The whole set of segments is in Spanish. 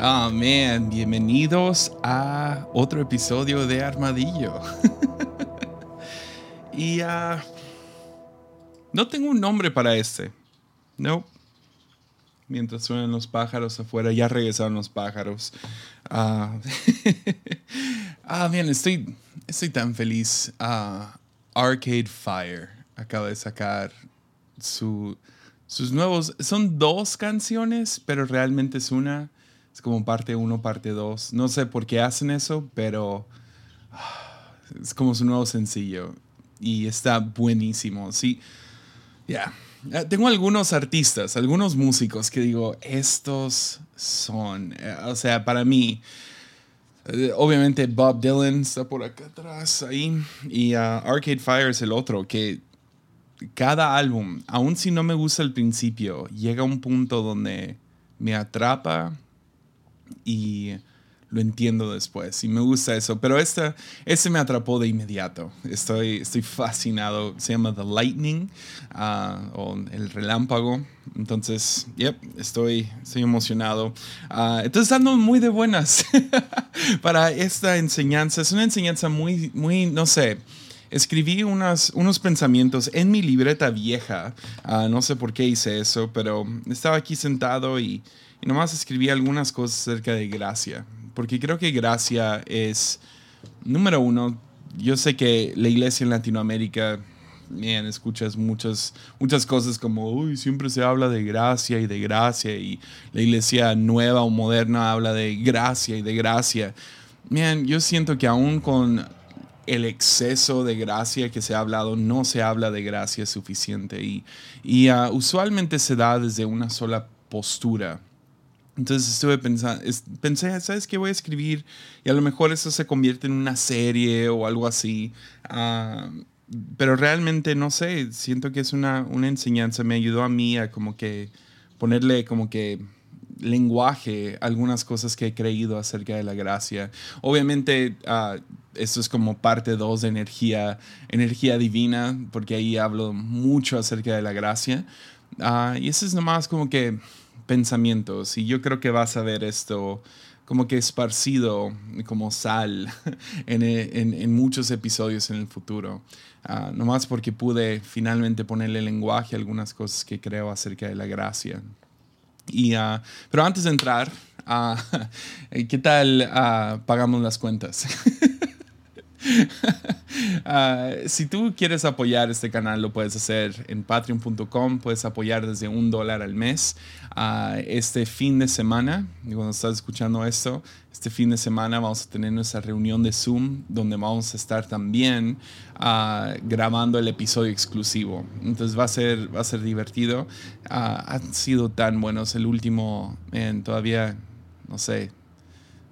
Man, bienvenidos a otro episodio de Armadillo. y uh, no tengo un nombre para este. No. Mientras suenan los pájaros afuera, ya regresaron los pájaros. ah, ah bien, estoy, estoy tan feliz. Uh, Arcade Fire acaba de sacar su, sus nuevos. Son dos canciones, pero realmente es una es como parte 1, parte 2. No sé por qué hacen eso, pero ah, es como su nuevo sencillo. Y está buenísimo. Sí, ya. Ah, tengo algunos artistas, algunos músicos que digo, estos son, eh, o sea, para mí, eh, obviamente Bob Dylan está por acá atrás, ahí, y ah, Arcade Fire es el otro, que cada álbum, aun si no me gusta al principio, llega a un punto donde me atrapa y lo entiendo después y me gusta eso. Pero esta, este me atrapó de inmediato. Estoy, estoy fascinado. Se llama The Lightning uh, o el relámpago. Entonces, yep, estoy, estoy emocionado. Uh, entonces ando muy de buenas para esta enseñanza. Es una enseñanza muy, muy, no sé. Escribí unas, unos pensamientos en mi libreta vieja. Uh, no sé por qué hice eso, pero estaba aquí sentado y y nomás escribí algunas cosas acerca de gracia, porque creo que gracia es, número uno, yo sé que la iglesia en Latinoamérica, bien, escuchas muchas, muchas cosas como, uy, siempre se habla de gracia y de gracia, y la iglesia nueva o moderna habla de gracia y de gracia. Bien, yo siento que aún con el exceso de gracia que se ha hablado, no se habla de gracia suficiente y, y uh, usualmente se da desde una sola postura entonces estuve pensando, pensé, ¿sabes qué voy a escribir? Y a lo mejor eso se convierte en una serie o algo así. Ah, pero realmente no sé, siento que es una, una enseñanza, me ayudó a mí a como que ponerle como que lenguaje algunas cosas que he creído acerca de la gracia. Obviamente, uh, esto es como parte 2 de energía, energía divina, porque ahí hablo mucho acerca de la gracia. Ah, y eso es nomás como que pensamientos y yo creo que vas a ver esto como que esparcido como sal en, en, muchos episodios en el futuro. Uh, nomás porque pude finalmente ponerle lenguaje a algunas cosas que creo acerca de la gracia. Y, uh, pero antes de entrar, uh, ¿qué tal pagamos las cuentas? Ah, si tú quieres apoyar este canal, lo puedes hacer en patreon.com. Puedes apoyar desde un dólar al mes. Uh, este fin de semana, cuando estás escuchando esto, este fin de semana vamos a tener nuestra reunión de Zoom, donde vamos a estar también ah, grabando el episodio exclusivo. Entonces va a ser, va a ser divertido. han sido tan buenos. El último, en todavía, no sé,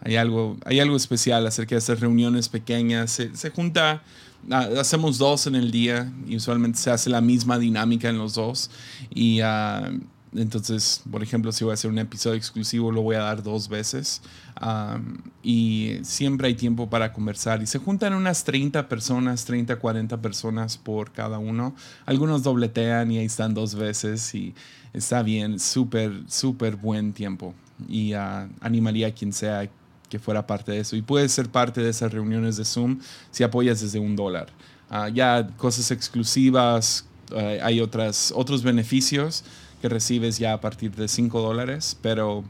hay algo, hay algo especial acerca de estas reuniones pequeñas. Se, junta, ah, hacemos dos en el día y usualmente se hace la misma dinámica en los dos. Y ah, entonces, por ejemplo, si voy a hacer un episodio exclusivo, lo voy a dar dos veces. Ah, y siempre hay tiempo para conversar. Y se juntan unas 30 personas, 30, 40 personas por cada uno. Algunos dobletean y ahí están dos veces y está bien, súper, súper buen tiempo. Y animaría a quien sea que fuera parte de eso. Y puedes ser parte de esas reuniones de Zoom si apoyas desde un dólar. Ah, ya cosas exclusivas, eh, hay otras, otros beneficios que recibes ya a partir de 5 dólares, pero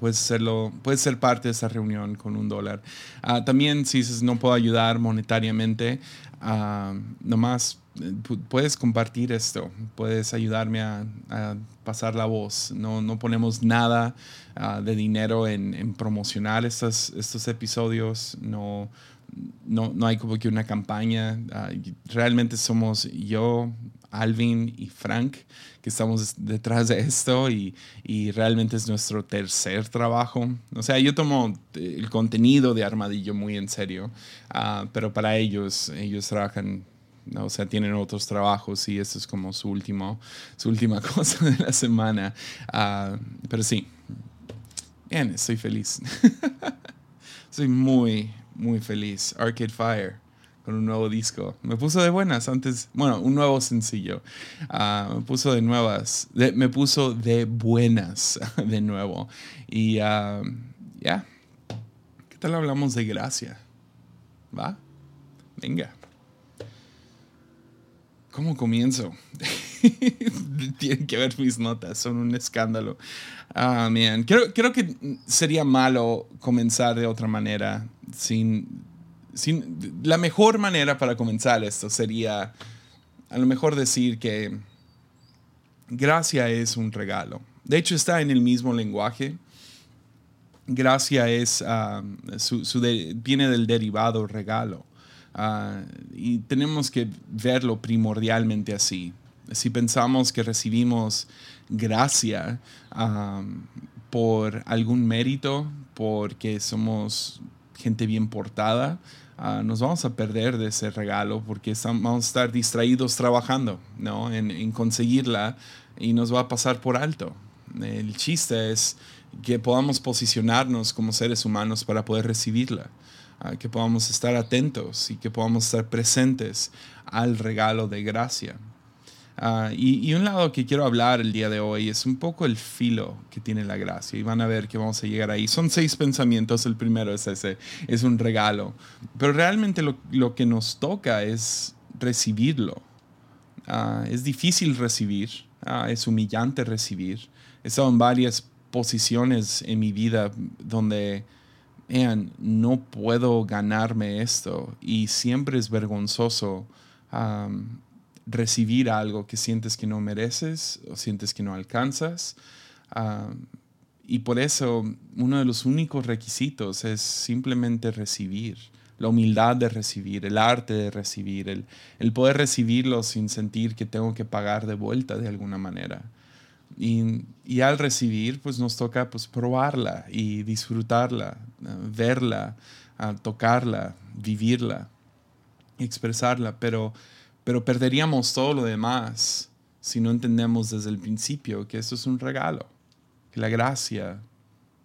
puedes, hacerlo, puedes ser parte de esa reunión con un dólar. Ah, también si dices no puedo ayudar monetariamente, uh, nomás eh, puedes compartir esto, puedes ayudarme a, pasar la voz. No, no ponemos nada ah, de dinero en, promocionar estos, estos episodios, no, no, no, hay como que una campaña. Ah, realmente somos yo, Alvin y Frank que estamos detrás de esto y, y, realmente es nuestro tercer trabajo. O sea, yo tomo el contenido de Armadillo muy en serio, pero para ellos, ellos trabajan o sea, tienen otros trabajos y esto es como su, último, su última cosa de la semana. Ah, pero sí, bien, estoy feliz. soy muy, muy feliz. Arcade Fire con un nuevo disco. Me puso de buenas antes, bueno, un nuevo sencillo. Ah, me puso de nuevas, me puso de buenas de nuevo. Y ah, ya, ¿qué tal hablamos de gracia? ¿Va? Venga. ¿Cómo comienzo? Tienen que ver mis notas, son un escándalo. Ah. Creo, que sería malo comenzar de otra manera. Sin, sin, la mejor manera para comenzar esto sería a lo mejor decir que gracia es un regalo. De hecho, está en el mismo lenguaje. Gracia es, ah, su, viene del derivado regalo. Ah, y tenemos que verlo primordialmente así. Si pensamos que recibimos gracia por algún mérito, porque somos gente bien portada, ah, nos vamos a perder de ese regalo porque vamos a estar distraídos trabajando ¿no? en, en conseguirla y nos va a pasar por alto. El chiste es que podamos posicionarnos como seres humanos para poder recibirla que podamos estar atentos y que podamos estar presentes al regalo de gracia. Ah, y, un lado que quiero hablar el día de hoy es un poco el filo que tiene la gracia. Y van a ver que vamos a llegar ahí. Son seis pensamientos. El primero es ese, es un regalo. Pero realmente lo, que nos toca es recibirlo. Ah, es difícil recibir, ah, es humillante recibir. He estado en varias posiciones en mi vida donde vean, no puedo ganarme esto y siempre es vergonzoso recibir algo que sientes que no mereces o sientes que no alcanzas. y por eso uno de los únicos requisitos es simplemente recibir, la humildad de recibir, el arte de recibir, el, el poder recibirlo sin sentir que tengo que pagar de vuelta de alguna manera. Y, al recibir, pues nos toca pues, probarla y disfrutarla, eh, verla, tocarla, vivirla, expresarla, pero, pero perderíamos todo lo demás si no entendemos desde el principio que esto es un regalo, que la gracia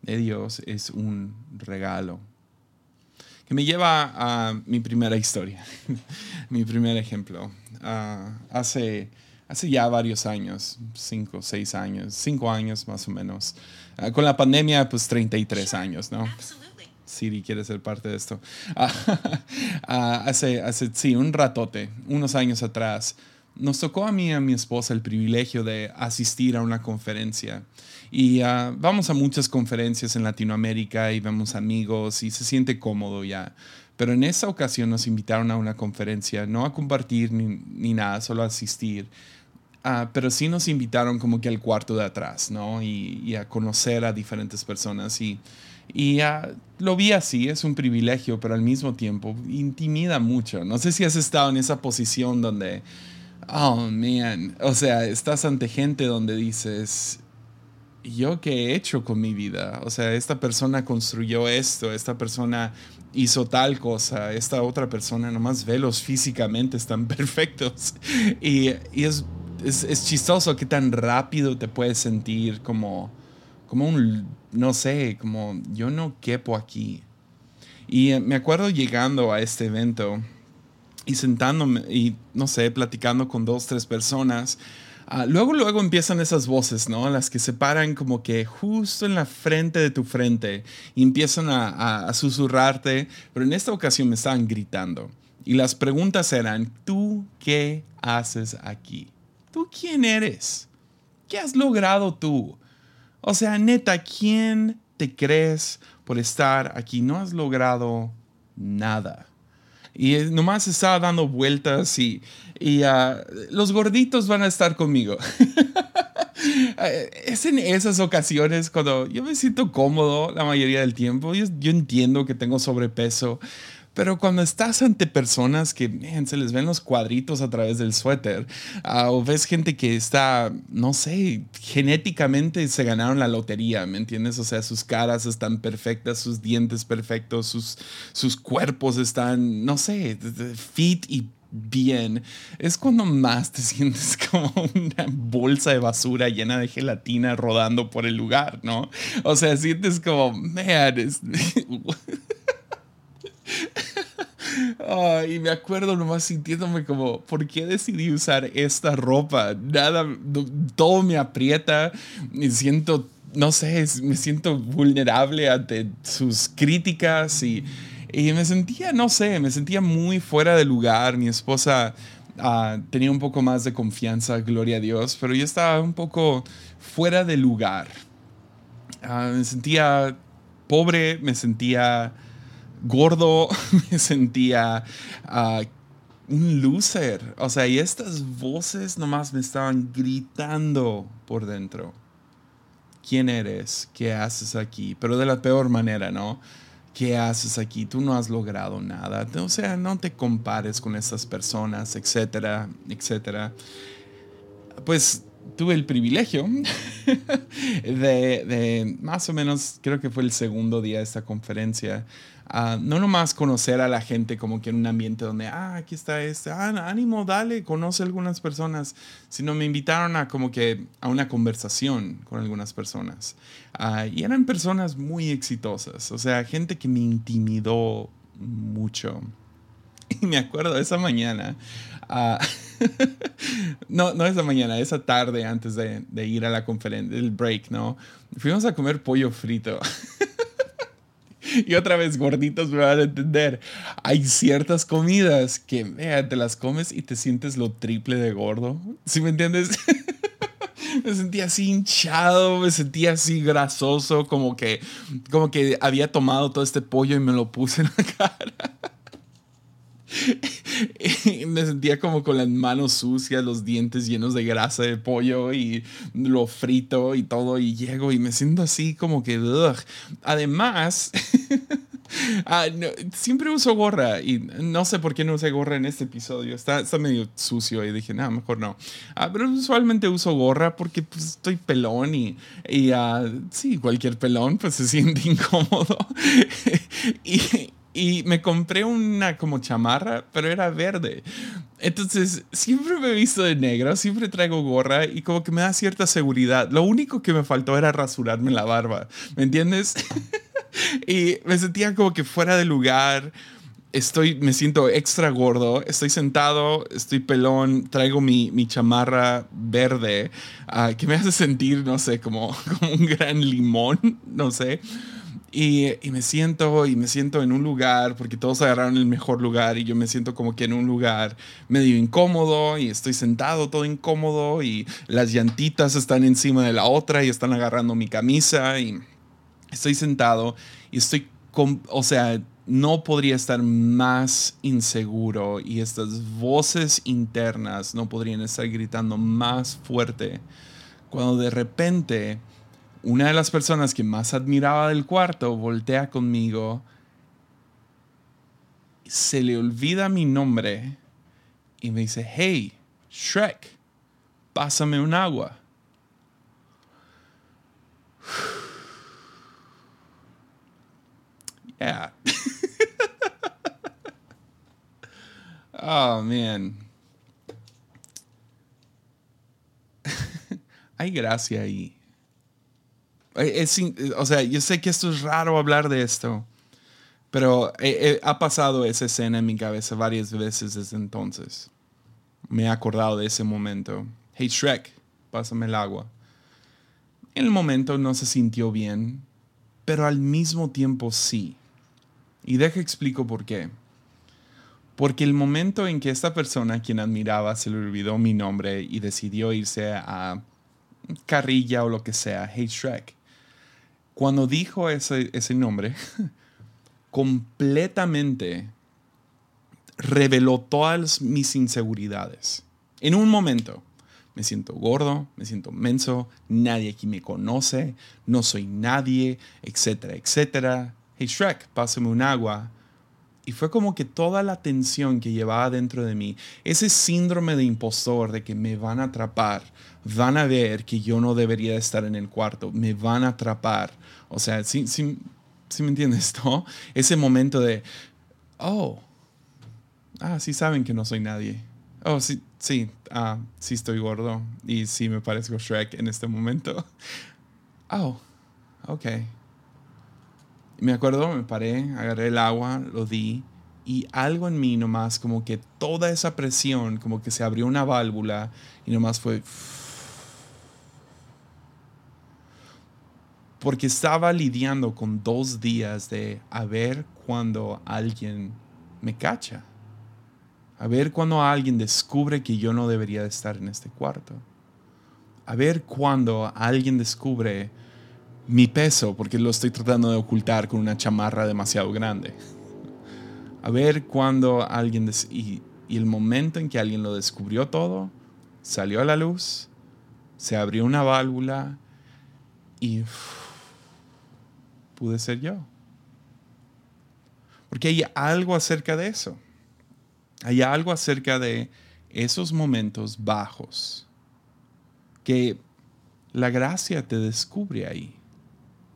de Dios es un regalo. Que me lleva a mi primera historia, mi primer ejemplo. Ah, hace hace ya varios años, cinco, seis años, cinco años más o menos. Ah, con la pandemia, pues 33 años, ¿no? Siri quiere ser parte de esto. Ah, hace, hace, sí, un ratote, unos años atrás, nos tocó a mí y a mi esposa el privilegio de asistir a una conferencia. Y ah, vamos a muchas conferencias en Latinoamérica y vemos amigos y se siente cómodo ya. Pero en esa ocasión nos invitaron a una conferencia, no a compartir ni, ni nada, solo a asistir. Ah, pero sí nos invitaron como que al cuarto de atrás, ¿no? Y, a conocer a diferentes personas. Y, y uh, lo vi así, es un privilegio, pero al mismo tiempo intimida mucho. No sé si has estado en esa posición donde, oh, man, o sea, estás ante gente donde dices, ¿yo qué he hecho con mi vida? O sea, esta persona construyó esto, esta persona hizo tal cosa, esta otra persona nomás velos físicamente, están perfectos. Y, y es es, chistoso que tan rápido te puedes sentir como, como un, no sé, como yo no quepo aquí. Y eh, me acuerdo llegando a este evento y sentándome y, no sé, platicando con dos, tres personas. Ah, luego, luego empiezan esas voces, ¿no? Las que se paran como que justo en la frente de tu frente y empiezan a, a susurrarte, pero en esta ocasión me estaban gritando. Y las preguntas eran, ¿tú qué haces aquí? ¿Tú quién eres? ¿Qué has logrado tú? O sea, neta, ¿quién te crees por estar aquí? No has logrado nada. Y nomás estaba dando vueltas y, y ah, los gorditos van a estar conmigo. es en esas ocasiones cuando yo me siento cómodo la mayoría del tiempo. Yo, yo entiendo que tengo sobrepeso, pero cuando estás ante personas que se les ven los cuadritos a través del suéter, ah, o ves gente que está, no sé, genéticamente se ganaron la lotería, ¿me entiendes? O sea, sus caras están perfectas, sus dientes perfectos, sus, sus cuerpos están, no sé, fit y bien, es cuando más te sientes como una bolsa de basura llena de gelatina rodando por el lugar, ¿no? O sea, sientes como, man, es... Ah, y me acuerdo nomás sintiéndome como, ¿por qué decidí usar esta ropa? Nada, todo me aprieta, me siento, no sé, me siento vulnerable ante sus críticas y, y me sentía, no sé, me sentía muy fuera de lugar. Mi esposa ah, tenía un poco más de confianza, gloria a Dios, pero yo estaba un poco fuera de lugar. Ah, me sentía pobre, me sentía gordo, me sentía uh, un loser. O sea, y estas voces nomás me estaban gritando por dentro. ¿Quién eres? ¿Qué haces aquí? Pero de la peor manera, ¿no? ¿Qué haces aquí? Tú no has logrado nada. O sea, no te compares con estas personas, etcétera, etcétera. Pues tuve el privilegio de, de, más o menos, creo que fue el segundo día de esta conferencia, no nomás conocer a la gente como que en un ambiente donde, ah, aquí está este, ah, ánimo, dale, conoce a algunas personas, sino me invitaron a como que a una conversación con algunas personas. Y eran personas muy exitosas, o sea, gente que me intimidó mucho. Y me acuerdo esa mañana, ah, no, no esa mañana, esa tarde antes de, ir a la conferencia, el break, ¿no? Fuimos a comer pollo frito. y otra vez, gorditos me van a entender. Hay ciertas comidas que te las comes y te sientes lo triple de gordo. ¿Sí me entiendes? me sentía así hinchado, me sentía así grasoso, como que, como que había tomado todo este pollo y me lo puse en la cara. me sentía como con las manos sucias, los dientes llenos de grasa de pollo y lo frito y todo. Y llego y me siento así como que... Además, ah, siempre uso gorra y no sé por qué no usé gorra en este episodio. Está, está medio sucio y dije, no, mejor no. Ah, pero usualmente uso gorra porque pues, estoy pelón y, y uh, sí, cualquier pelón pues se siente incómodo. y, y me compré una como chamarra, pero era verde. Entonces, siempre me he visto de negro, siempre traigo gorra y como que me da cierta seguridad. Lo único que me faltó era rasurarme la barba, ¿me entiendes? y me sentía como que fuera de lugar. Estoy, me siento extra gordo, estoy sentado, estoy pelón, traigo mi, mi chamarra verde, uh, que me hace sentir, no sé, como, como un gran limón, no sé. Y, y, me siento y me siento en un lugar, porque todos agarraron el mejor lugar y yo me siento como que en un lugar medio incómodo y estoy sentado todo incómodo y las llantitas están encima de la otra y están agarrando mi camisa y estoy sentado y estoy, con, o sea, no podría estar más inseguro y estas voces internas no podrían estar gritando más fuerte cuando de repente una de las personas que más admiraba del cuarto voltea conmigo, se le olvida mi nombre y me dice, hey, Shrek, pásame un agua. Yeah. oh, man. Hay gracia ahí. Eh, es, o sea, yo sé que esto es raro hablar de esto, pero ha pasado esa escena en mi cabeza varias veces desde entonces. Me he acordado de ese momento. Hey Shrek, pásame el agua. En el momento no se sintió bien, pero al mismo tiempo sí. Y deja explico por qué. Porque el momento en que esta persona, quien admiraba, se le olvidó mi nombre y decidió irse a carrilla o lo que sea, Hey Shrek, cuando dijo ese, ese nombre, completamente reveló todas mis inseguridades. En un momento, me siento gordo, me siento menso, nadie aquí me conoce, no soy nadie, etcétera, etcétera. Hey Shrek, pásame un agua. Y fue como que toda la tensión que llevaba dentro de mí, ese síndrome de impostor de que me van a atrapar, van a ver que yo no debería estar en el cuarto, me van a atrapar. O sea, sí, sí, me entiendes, ¿no? Ese momento de, oh, ah, sí saben que no soy nadie. Oh, sí, sí, ah, sí estoy gordo y sí me parezco Shrek en este momento. Oh, ok. Me acuerdo, me paré, agarré el agua, lo di y algo en mí nomás, como que toda esa presión, como que se abrió una válvula y nomás fue... Porque estaba lidiando con dos días de a ver cuando alguien me cacha. A ver cuando alguien descubre que yo no debería de estar en este cuarto. A ver cuando alguien descubre mi peso porque lo estoy tratando de ocultar con una chamarra demasiado grande a ver cuando alguien... Y, y, el momento en que alguien lo descubrió todo, salió a la luz, se abrió una válvula y pude ser yo. Porque hay algo acerca de eso. Hay algo acerca de esos momentos bajos que la gracia te descubre ahí.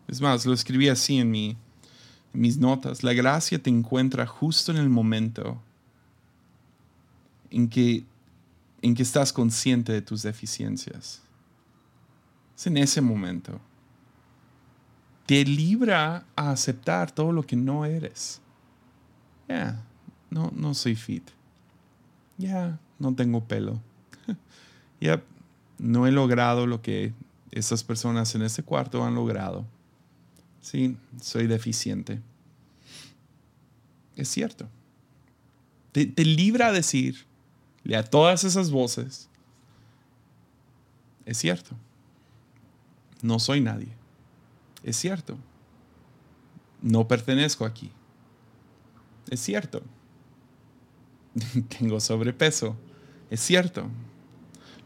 Es más, lo escribí así en mi, mis notas, la gracia te encuentra justo en el momento en que, en que estás consciente de tus deficiencias. Es en ese momento. Te libra a aceptar todo lo que no eres. Ya, no, no soy fit. Ya, no tengo pelo. ya, no he logrado lo que esas personas en este cuarto han logrado. Sí, soy deficiente. Es cierto. Te, libra a decirle a todas esas voces, es cierto. No soy nadie. Es cierto. No pertenezco aquí. Es cierto. Tengo sobrepeso. Es cierto.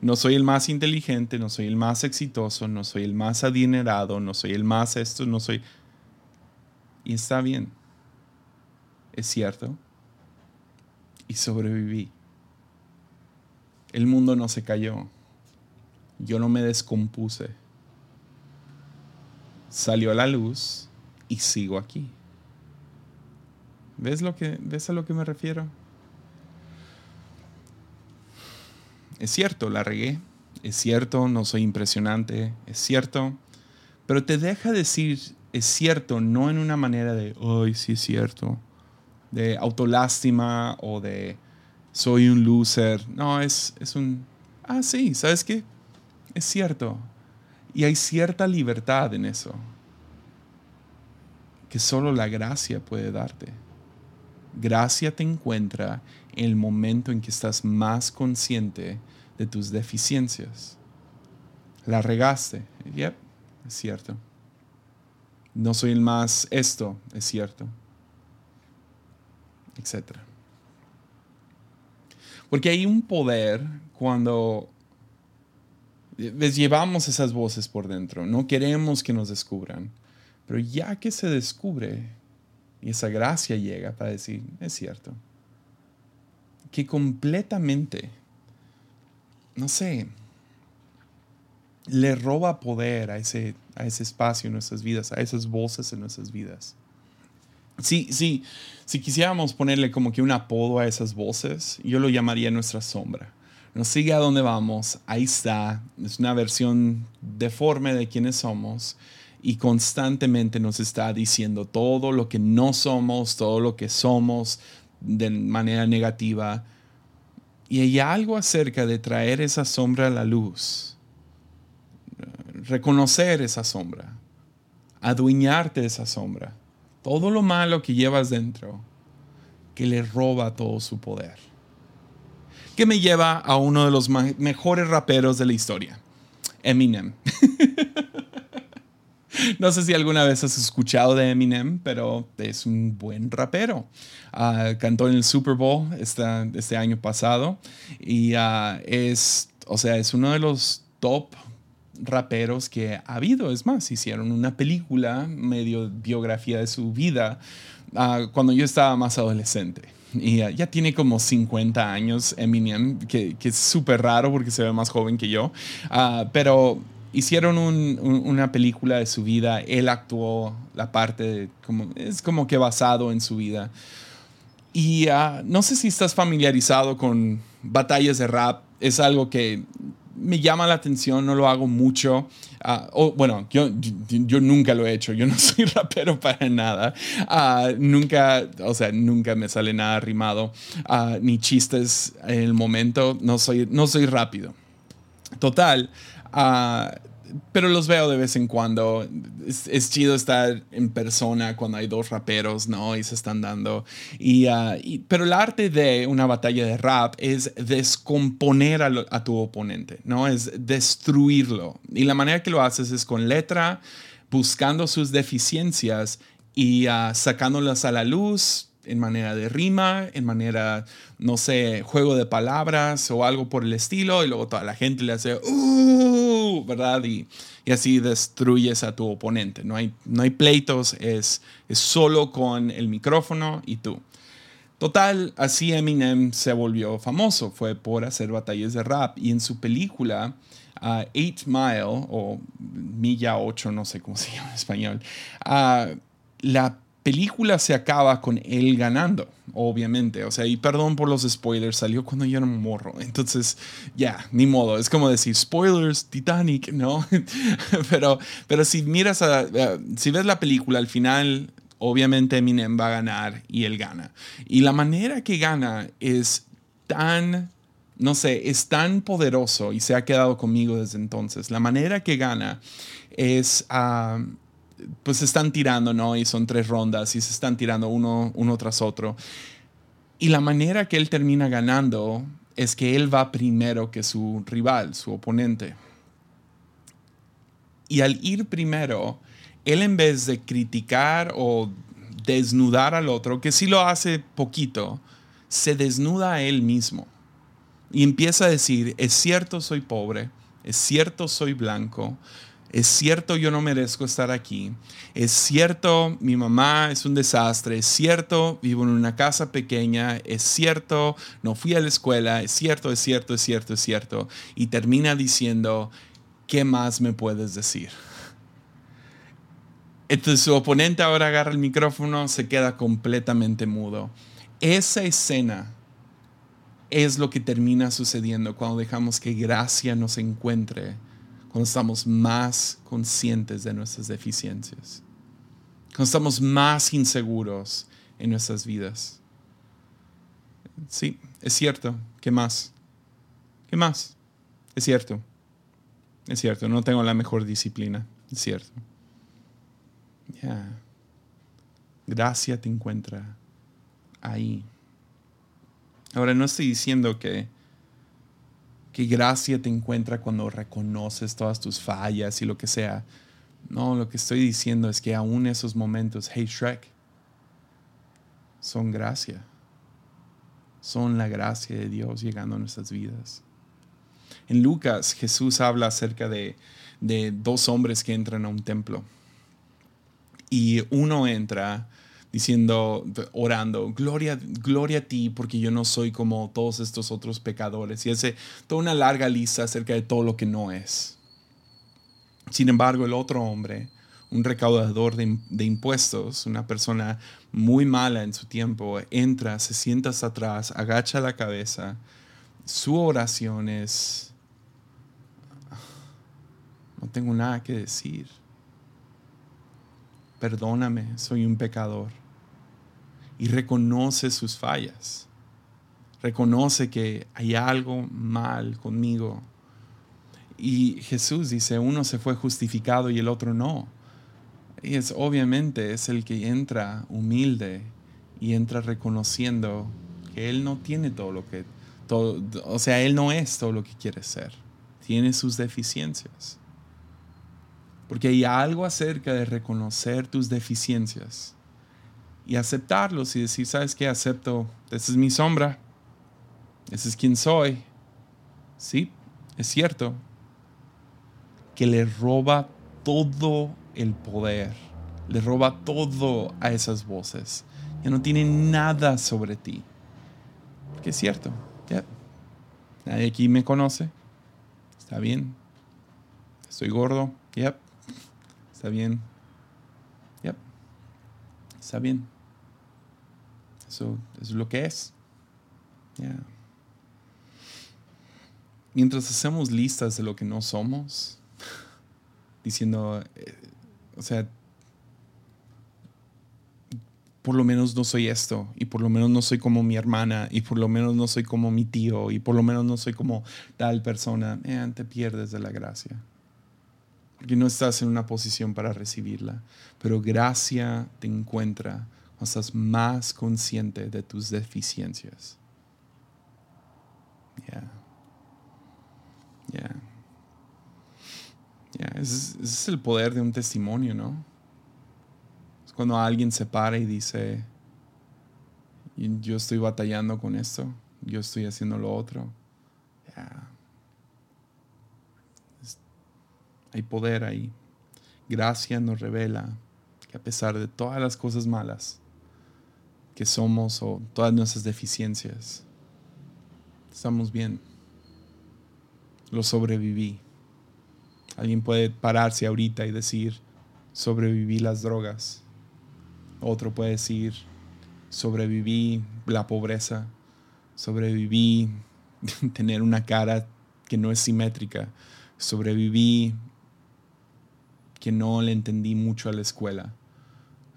No soy el más inteligente, no soy el más exitoso, no soy el más adinerado, no soy el más esto, no soy... Y está bien. Es cierto. Y sobreviví. El mundo no se cayó. Yo no me descompuse. Salió a la luz y sigo aquí. ¿Ves, lo que, ¿Ves a lo que me refiero? es cierto, la regué, es cierto, no soy impresionante, es cierto, pero te deja decir es cierto, no en una manera de, ay, sí es cierto, de autolástima o de soy un loser. No, es, es un, ah, sí, ¿sabes qué? Es cierto. Y hay cierta libertad en eso que solo la gracia puede darte. Gracia te encuentra en el momento en que estás más consciente de tus deficiencias. La regaste. Yep, es cierto. No soy el más esto, es cierto. Etcétera. Porque hay un poder cuando les llevamos esas voces por dentro. No queremos que nos descubran. Pero ya que se descubre y esa gracia llega para decir, es cierto, que completamente no sé, le roba poder a ese, a ese espacio en nuestras vidas, a esas voces en nuestras vidas. Sí, sí, si quisiéramos ponerle como que un apodo a esas voces, yo lo llamaría nuestra sombra. Nos sigue a donde vamos, ahí está, es una versión deforme de quienes somos y constantemente nos está diciendo todo lo que no somos, todo lo que somos de manera negativa y hay algo acerca de traer esa sombra a la luz, reconocer esa sombra, adueñarte de esa sombra, todo lo malo que llevas dentro, que le roba todo su poder. Me lleva a uno de los mejores raperos de la historia, Eminem. No sé si alguna vez has escuchado de Eminem, pero es un buen rapero. Ah, cantó en el Super Bowl este, este año pasado y ah, es, o sea, es uno de los top raperos que ha habido. Es más, hicieron una película medio biografía de su vida ah, cuando yo estaba más adolescente. Y ya tiene como 50 años Eminem, que, es súper raro porque se ve más joven que yo. pero hicieron una película de su vida, él actuó la parte, como, es como que basado en su vida. Y ah, no sé si estás familiarizado con batallas de rap, es algo que me llama la atención, no lo hago mucho. Ah, bueno, yo, yo, nunca lo he hecho, yo no soy rapero para nada. Ah, nunca, o sea, nunca me sale nada rimado, ah, ni chistes en el momento, no soy, no soy rápido. Total, pero los veo de vez en cuando. Es, chido estar en persona cuando hay dos raperos, ¿no? Y se están dando. Ah, y, pero el arte de una batalla de rap es descomponer a, tu oponente, ¿no? Es destruirlo. Y la manera que lo haces es con letra, buscando sus deficiencias y uh, sacándolas a la luz, en manera de rima, en manera, no sé, juego de palabras o algo por el estilo, y luego toda la gente le hace, ¡Uh! ¿Verdad? Y, y, así destruyes a tu oponente. No hay, no hay pleitos, es, es solo con el micrófono y tú. Total, así Eminem se volvió famoso, fue por hacer batallas de rap y en su película uh, Eight Mile o Milla 8, no sé cómo se llama en español, uh, la película se acaba con él ganando, obviamente. O sea, y perdón por los spoilers, salió cuando yo era un morro. Entonces, ya, ni modo. Es como decir, spoilers, Titanic, ¿no? pero, pero si miras, a, si ves la película, al final, obviamente Eminem va a ganar y él gana. Y la manera que gana es tan no sé, es tan poderoso y se ha quedado conmigo desde entonces. La manera que gana es ah, pues se están tirando, ¿no? Y son tres rondas y se están tirando uno, uno tras otro. Y la manera que él termina ganando es que él va primero que su rival, su oponente. Y al ir primero, él en vez de criticar o desnudar al otro, que sí lo hace poquito, se desnuda a él mismo. Y empieza a decir, es cierto soy pobre, es cierto soy blanco, es cierto, yo no merezco estar aquí. Es cierto, mi mamá es un desastre. Es cierto, vivo en una casa pequeña. Es cierto, no fui a la escuela. Es cierto, es cierto, es cierto, es cierto. Y termina diciendo, ¿qué más me puedes decir? Entonces su oponente ahora agarra el micrófono, se queda completamente mudo. Esa escena es lo que termina sucediendo cuando dejamos que gracia nos encuentre cuando estamos más conscientes de nuestras deficiencias, cuando estamos más inseguros en nuestras vidas. Sí, es cierto. ¿Qué más? ¿Qué más? Es cierto. Es cierto, no tengo la mejor disciplina. Es cierto. Ya. Gracia te encuentra ahí. Ahora, no estoy diciendo que qué gracia te encuentra cuando reconoces todas tus fallas y lo que sea. No, lo que estoy diciendo es que aún esos momentos, hey Shrek, son gracia. Son la gracia de Dios llegando a nuestras vidas. En Lucas, Jesús habla acerca de, de dos hombres que entran a un templo. Y uno entra diciendo, orando, gloria, gloria a ti, porque yo no soy como todos estos otros pecadores. Y hace toda una larga lista acerca de todo lo que no es. Sin embargo, el otro hombre, un recaudador de, impuestos, una persona muy mala en su tiempo, entra, se sienta hasta atrás, agacha la cabeza. Su oración es, no tengo nada que decir perdóname, soy un pecador. Y reconoce sus fallas. Reconoce que hay algo mal conmigo. Y Jesús dice, uno se fue justificado y el otro no. Y es obviamente es el que entra humilde y entra reconociendo que él no tiene todo lo que todo, o sea, él no es todo lo que quiere ser. Tiene sus deficiencias. Porque hay algo acerca de reconocer tus deficiencias y aceptarlos y decir, ¿sabes qué? Acepto, esa es mi sombra, ese es quien soy. Sí, es cierto que le roba todo el poder, le roba todo a esas voces. Ya no tiene nada sobre ti. Porque es cierto, nadie aquí me conoce. Está bien. Estoy gordo. Yep. Está bien. Yep. Está bien. Eso es lo que es. mientras hacemos listas de lo que no somos, diciendo, eh, o sea, por lo menos no soy esto, y por lo menos no soy como mi hermana, y por lo menos no soy como mi tío, y por lo menos no soy como tal persona, te pierdes de la gracia. Porque no estás en una posición para recibirla. Pero gracia te encuentra cuando estás más consciente de tus deficiencias. Yeah. Yeah. Yeah. Ese, es el poder de un testimonio, ¿no? Es cuando alguien se para y dice, yo estoy batallando con esto, yo estoy haciendo lo otro. Hay poder ahí. Gracia nos revela que a pesar de todas las cosas malas que somos o todas nuestras deficiencias, estamos bien. Lo sobreviví. Alguien puede pararse ahorita y decir, sobreviví las drogas. Otro puede decir, sobreviví la pobreza. Sobreviví tener una cara que no es simétrica. Sobreviví que no le entendí mucho a la escuela.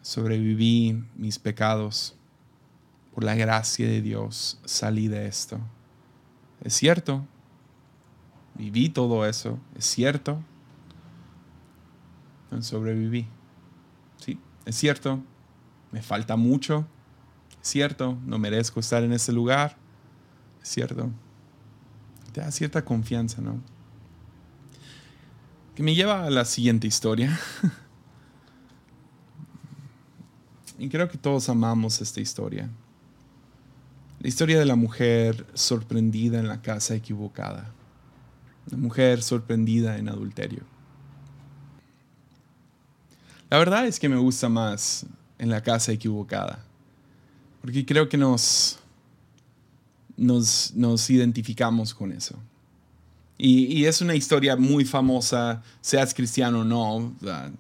Sobreviví mis pecados. Por la gracia de Dios salí de esto. Es cierto. Viví todo eso. Es cierto. Sobreviví. Sí, es cierto. Me falta mucho. Es cierto. No merezco estar en ese lugar. Es cierto. Te da cierta confianza, ¿no? Me lleva a la siguiente historia. y creo que todos amamos esta historia. La historia de la mujer sorprendida en la casa equivocada. La mujer sorprendida en adulterio. La verdad es que me gusta más en la casa equivocada. Porque creo que nos, nos, nos identificamos con eso. Y, es una historia muy famosa, seas cristiano o no.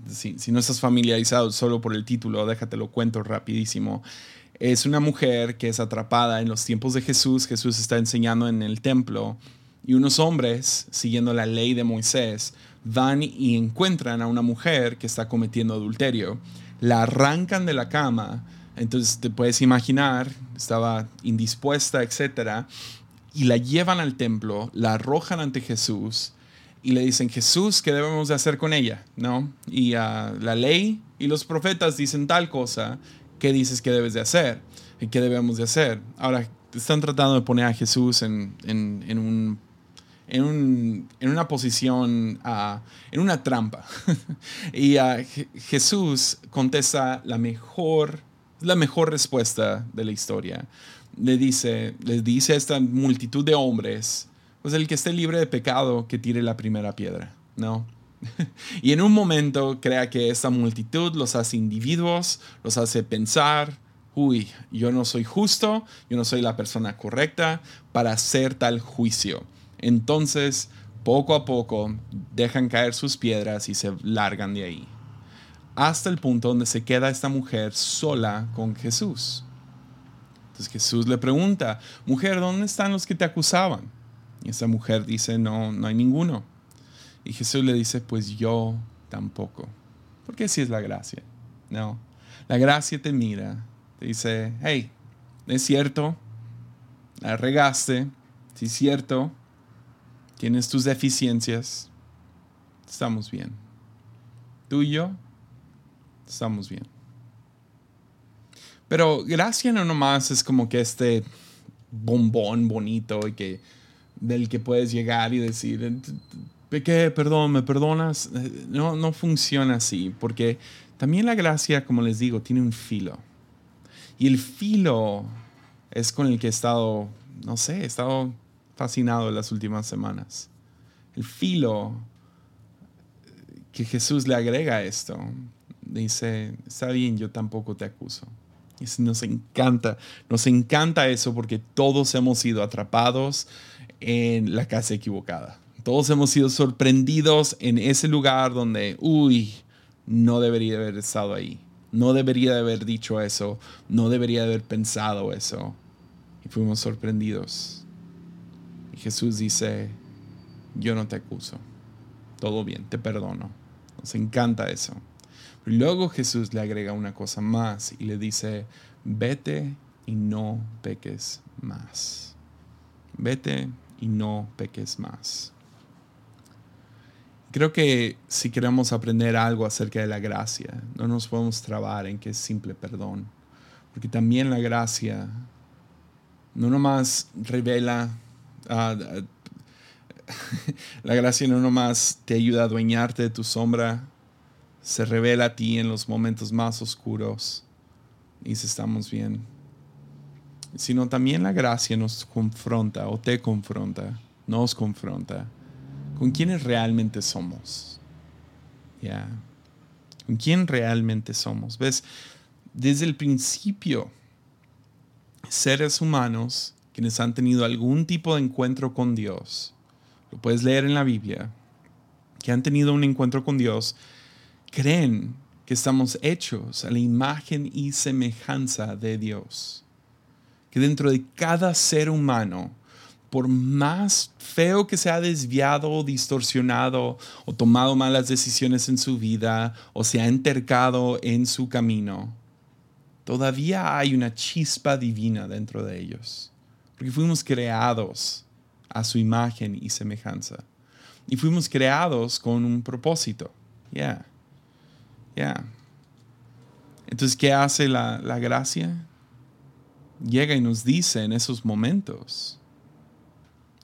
Si, no estás familiarizado solo por el título, déjate lo cuento rapidísimo. Es una mujer que es atrapada en los tiempos de Jesús. Jesús está enseñando en el templo. Y unos hombres, siguiendo la ley de Moisés, van y encuentran a una mujer que está cometiendo adulterio. La arrancan de la cama. Entonces te puedes imaginar, estaba indispuesta, etcétera y la llevan al templo, la arrojan ante Jesús y le dicen, Jesús, ¿qué debemos de hacer con ella? ¿No? Y uh, la ley y los profetas dicen tal cosa, ¿qué dices que debes de hacer? ¿Y qué debemos de hacer? Ahora, están tratando de poner a Jesús en, en, un en, un, en, una posición, uh, en una trampa. y uh, Jesús contesta la mejor, la mejor respuesta de la historia le dice, les dice a esta multitud de hombres, pues el que esté libre de pecado, que tire la primera piedra, ¿no? y en un momento crea que esta multitud los hace individuos, los hace pensar, uy, yo no soy justo, yo no soy la persona correcta para hacer tal juicio. Entonces, poco a poco, dejan caer sus piedras y se largan de ahí. Hasta el punto donde se queda esta mujer sola con Jesús. Jesús le pregunta, mujer, ¿dónde están los que te acusaban? Y esa mujer dice, no, no hay ninguno. Y Jesús le dice, pues yo tampoco. Porque así es la gracia. No, la gracia te mira, te dice, hey, es cierto, la regaste, sí es cierto, tienes tus deficiencias, estamos bien. Tú y yo estamos bien. Pero gracia no nomás es como que este bombón bonito y que del que puedes llegar y decir, ¿qué? Perdón, ¿me perdonas? No, no funciona así, porque también la gracia, como les digo, tiene un filo. Y el filo es con el que he estado, no sé, he estado fascinado en las últimas semanas. El filo que Jesús le agrega a esto. Dice, está bien, yo tampoco te acuso. Nos encanta, nos encanta eso porque todos hemos sido atrapados en la casa equivocada. Todos hemos sido sorprendidos en ese lugar donde, uy, no debería haber estado ahí. No debería de haber dicho eso. No debería de haber pensado eso. Y fuimos sorprendidos. Y Jesús dice, yo no te acuso. Todo bien, te perdono. Nos encanta eso. Luego Jesús le agrega una cosa más y le dice, vete y no peques más. Vete y no peques más. Creo que si queremos aprender algo acerca de la gracia, no nos podemos trabar en que es simple perdón. Porque también la gracia no nomás revela, ah, la gracia no nomás te ayuda a adueñarte de tu sombra, se revela a ti en los momentos más oscuros y si estamos bien. Sino también la gracia nos confronta o te confronta, nos confronta con quiénes realmente somos. ¿Ya? Con quién realmente somos. ¿Ves? Desde el principio, seres humanos quienes han tenido algún tipo de encuentro con Dios, lo puedes leer en la Biblia, que han tenido un encuentro con Dios, creen que estamos hechos a la imagen y semejanza de Dios. Que dentro de cada ser humano por más feo que se ha desviado, distorsionado o tomado malas decisiones en su vida o se ha entercado en su camino, todavía hay una chispa divina dentro de ellos. Porque fuimos creados a su imagen y semejanza. Y fuimos creados con un propósito. Ya. Ya. Entonces, ¿qué hace la, la gracia? Llega y nos dice en esos momentos,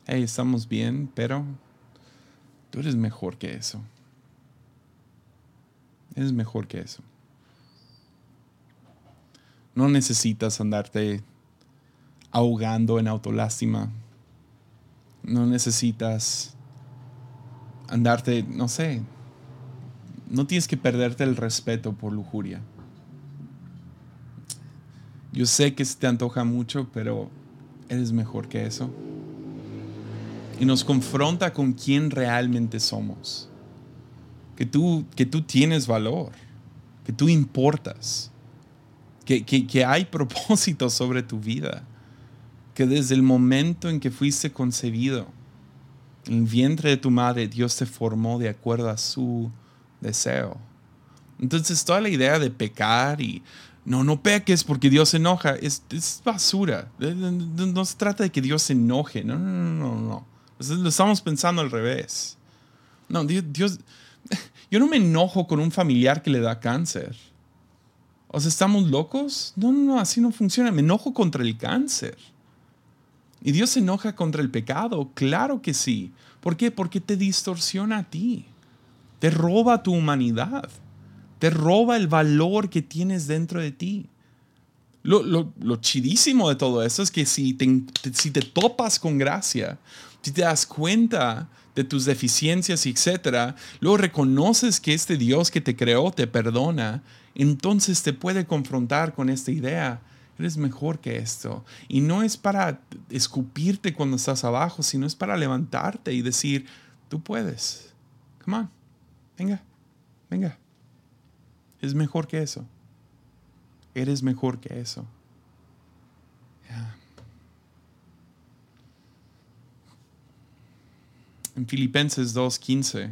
hey, estamos bien, pero tú eres mejor que eso. Eres mejor que eso. No necesitas andarte ahogando en autolástima. No necesitas andarte, no sé, no tienes que perderte el respeto por lujuria. Yo sé que se te antoja mucho, pero eres mejor que eso y nos confronta con quién realmente somos. Que tú, que tú tienes valor, que tú importas, que, que hay propósito sobre tu vida, que desde el momento en que fuiste concebido, en el vientre de tu madre, Dios te formó de acuerdo a su deseo. Entonces toda la idea de pecar y no, no peques porque Dios se enoja, es, basura. No, se trata de que Dios se enoje, no, no, no, no. no. Lo estamos pensando al revés. No, Dios, yo no me enojo con un familiar que le da cáncer. O ¿estamos locos? No, no, no, así no funciona. Me enojo contra el cáncer. ¿Y Dios se enoja contra el pecado? Claro que sí. ¿Por qué? Porque te distorsiona a ti. Te roba tu humanidad. Te roba el valor que tienes dentro de ti. Lo, lo, chidísimo de todo eso es que si si te topas con gracia, si te das cuenta de tus deficiencias, etcétera, luego reconoces que este Dios que te creó te perdona, entonces te puede confrontar con esta idea. Eres mejor que esto. Y no es para escupirte cuando estás abajo, sino es para levantarte y decir, tú puedes. Come on. Venga. Venga. Es mejor que eso. Eres mejor que eso. en Filipenses 2.15,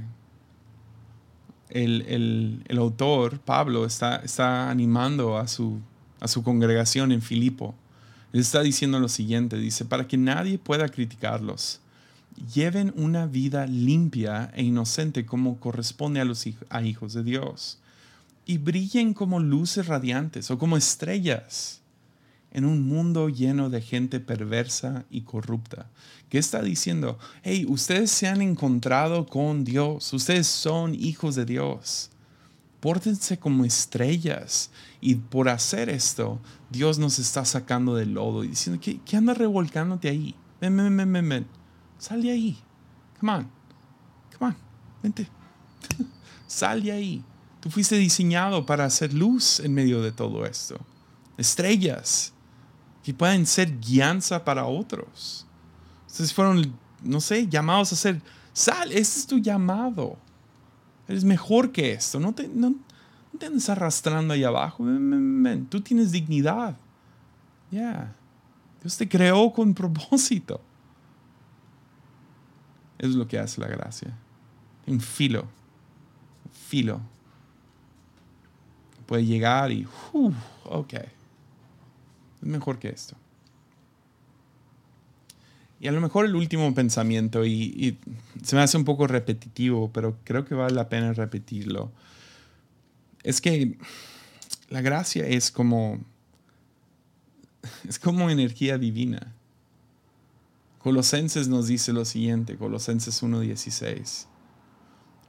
el, autor, Pablo, está, está animando a su, a su congregación en Filipo. Él está diciendo lo siguiente, dice, para que nadie pueda criticarlos, lleven una vida limpia e inocente como corresponde a los hijos de Dios, y brillen como luces radiantes o como estrellas en un mundo lleno de gente perversa y corrupta. ¿Qué está diciendo? Hey, ustedes se han encontrado con Dios, ustedes son hijos de Dios. Pórtense como estrellas. Y por hacer esto, Dios nos está sacando del lodo y diciendo, ¿qué, qué anda revolcándote ahí? Sal de ahí. Come on. Come on. Vente. Sal de ahí. Tú fuiste diseñado para hacer luz en medio de todo esto. Estrellas que pueden ser guianza para otros. Ustedes fueron, no sé, llamados a ser sal, este es tu llamado. Eres mejor que esto, no te, no, te andes arrastrando ahí abajo. Tú tienes dignidad. Ya. Dios te creó con propósito. Es lo que hace la gracia. Un filo, un filo. Puede llegar y, uh, ok, es mejor que esto. Y a lo mejor el último pensamiento, y, y, se me hace un poco repetitivo, pero creo que vale la pena repetirlo, es que la gracia es como, es como energía divina. Colosenses nos dice lo siguiente, Colosenses 1.16.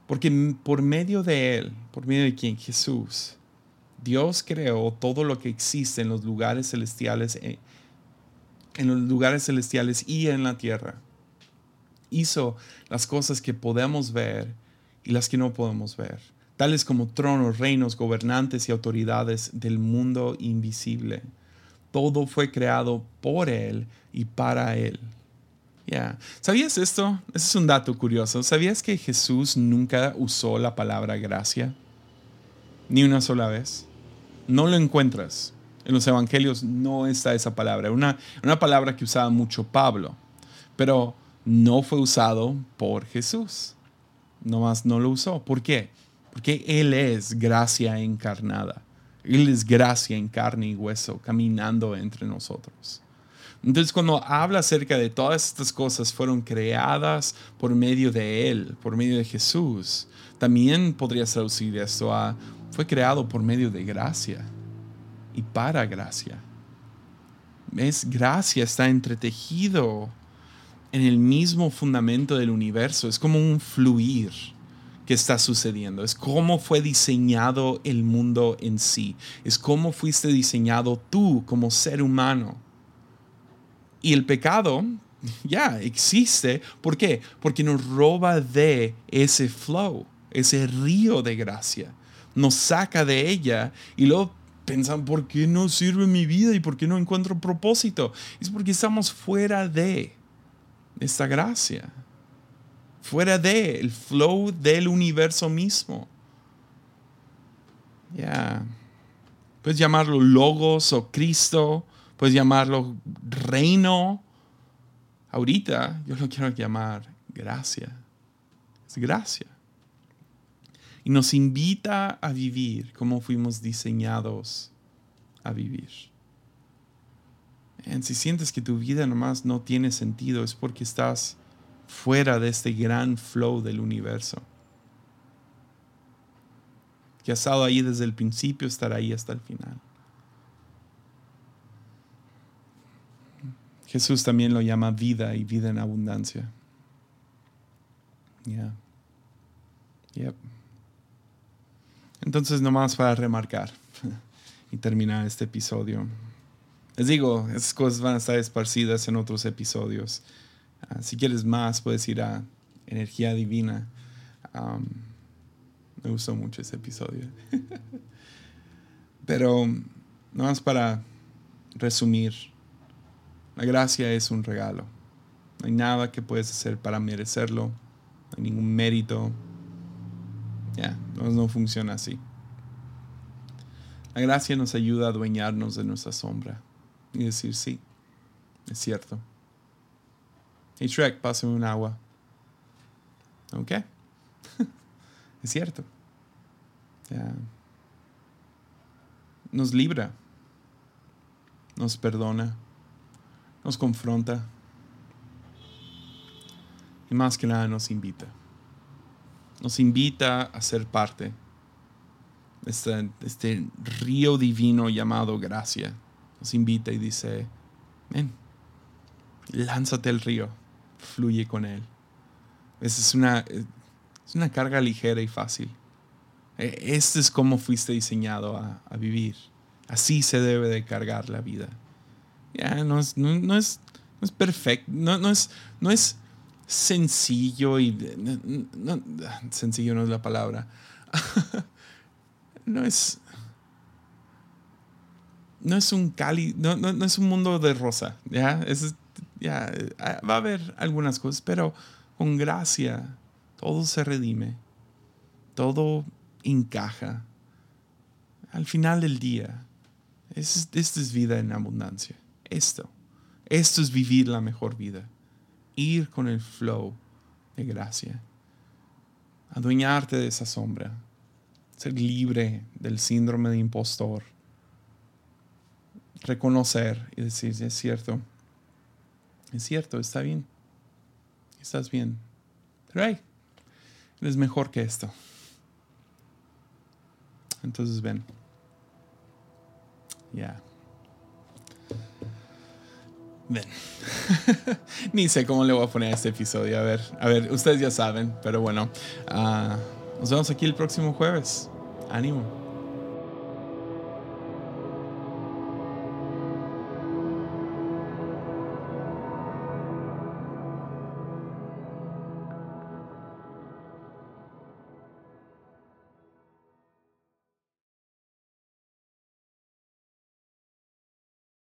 Porque por medio de Él, por medio de quien Jesús, Dios creó todo lo que existe en los lugares celestiales, eh, en los lugares celestiales y en la tierra. Hizo las cosas que podemos ver y las que no podemos ver, tales como tronos, reinos, gobernantes y autoridades del mundo invisible. Todo fue creado por Él y para Él. ¿Sabías esto? Ese es un dato curioso. ¿Sabías que Jesús nunca usó la palabra gracia? Ni una sola vez. No lo encuentras. En los evangelios no está esa palabra. Una, una palabra que usaba mucho Pablo. Pero no fue usado por Jesús. Nomás no lo usó. ¿Por qué? Porque Él es gracia encarnada. Él es gracia en carne y hueso, caminando entre nosotros. Entonces cuando habla acerca de todas estas cosas fueron creadas por medio de Él, por medio de Jesús, también podría traducir esto a fue creado por medio de gracia y para gracia. Es gracia, está entretejido en el mismo fundamento del universo, es como un fluir que está sucediendo, es cómo fue diseñado el mundo en sí, es cómo fuiste diseñado tú como ser humano y el pecado ya existe. ¿Por qué? Porque nos roba de ese flow, ese río de gracia. Nos saca de ella y luego pensan, ¿por qué no sirve mi vida y por qué no encuentro propósito? Es porque estamos fuera de esta gracia, fuera de el flow del universo mismo. Ya, puedes llamarlo logos o Cristo Puedes llamarlo reino. Ahorita yo lo quiero llamar gracia. Es gracia. Y nos invita a vivir como fuimos diseñados a vivir. si sientes que tu vida nomás no tiene sentido, es porque estás fuera de este gran flow del universo. Que has estado ahí desde el principio, estar ahí hasta el final. Jesús también lo llama vida y vida en abundancia. Yeah. Yep. Entonces, nomás para remarcar y terminar este episodio. Les digo, esas cosas van a estar esparcidas en otros episodios. Ah, si quieres más, puedes ir a Energía Divina. Um, me gustó mucho ese episodio. Pero, nomás para resumir la gracia es un regalo. No hay nada que puedes hacer para merecerlo. No hay ningún mérito. Ya, no, funciona así. La gracia nos ayuda a adueñarnos de nuestra sombra y decir, sí, es cierto. Hey Shrek, pásame un agua. ¿Ok? es cierto. Ya. Nos libra. Nos perdona nos confronta y más que nada nos invita. Nos invita a ser parte de este, río divino llamado gracia. Nos invita y dice, ven, lánzate al río, fluye con él. Es una, es una carga ligera y fácil. E, este es como fuiste diseñado a, a vivir. Así se debe de cargar la vida ya no es, no, es, perfecto, no, es, no es sencillo y... sencillo no es la palabra. no es... No es un cali, no, no, es un mundo de rosa, ¿ya? Es, ya, va a haber algunas cosas, pero con gracia todo se redime, todo encaja. Al final del día, es, esta es vida en abundancia esto. Esto es vivir la mejor vida. Ir con el flow de gracia. Adueñarte de esa sombra. Ser libre del síndrome de impostor. Reconocer y decir, es cierto. Es cierto, está bien. Estás bien. Pero hey, eres mejor que esto. Entonces ven. Ya. Ven. Ni sé cómo le voy a poner a este episodio. A ver, a ver, ustedes ya saben, pero bueno. ah, nos vemos aquí el próximo jueves. Ánimo.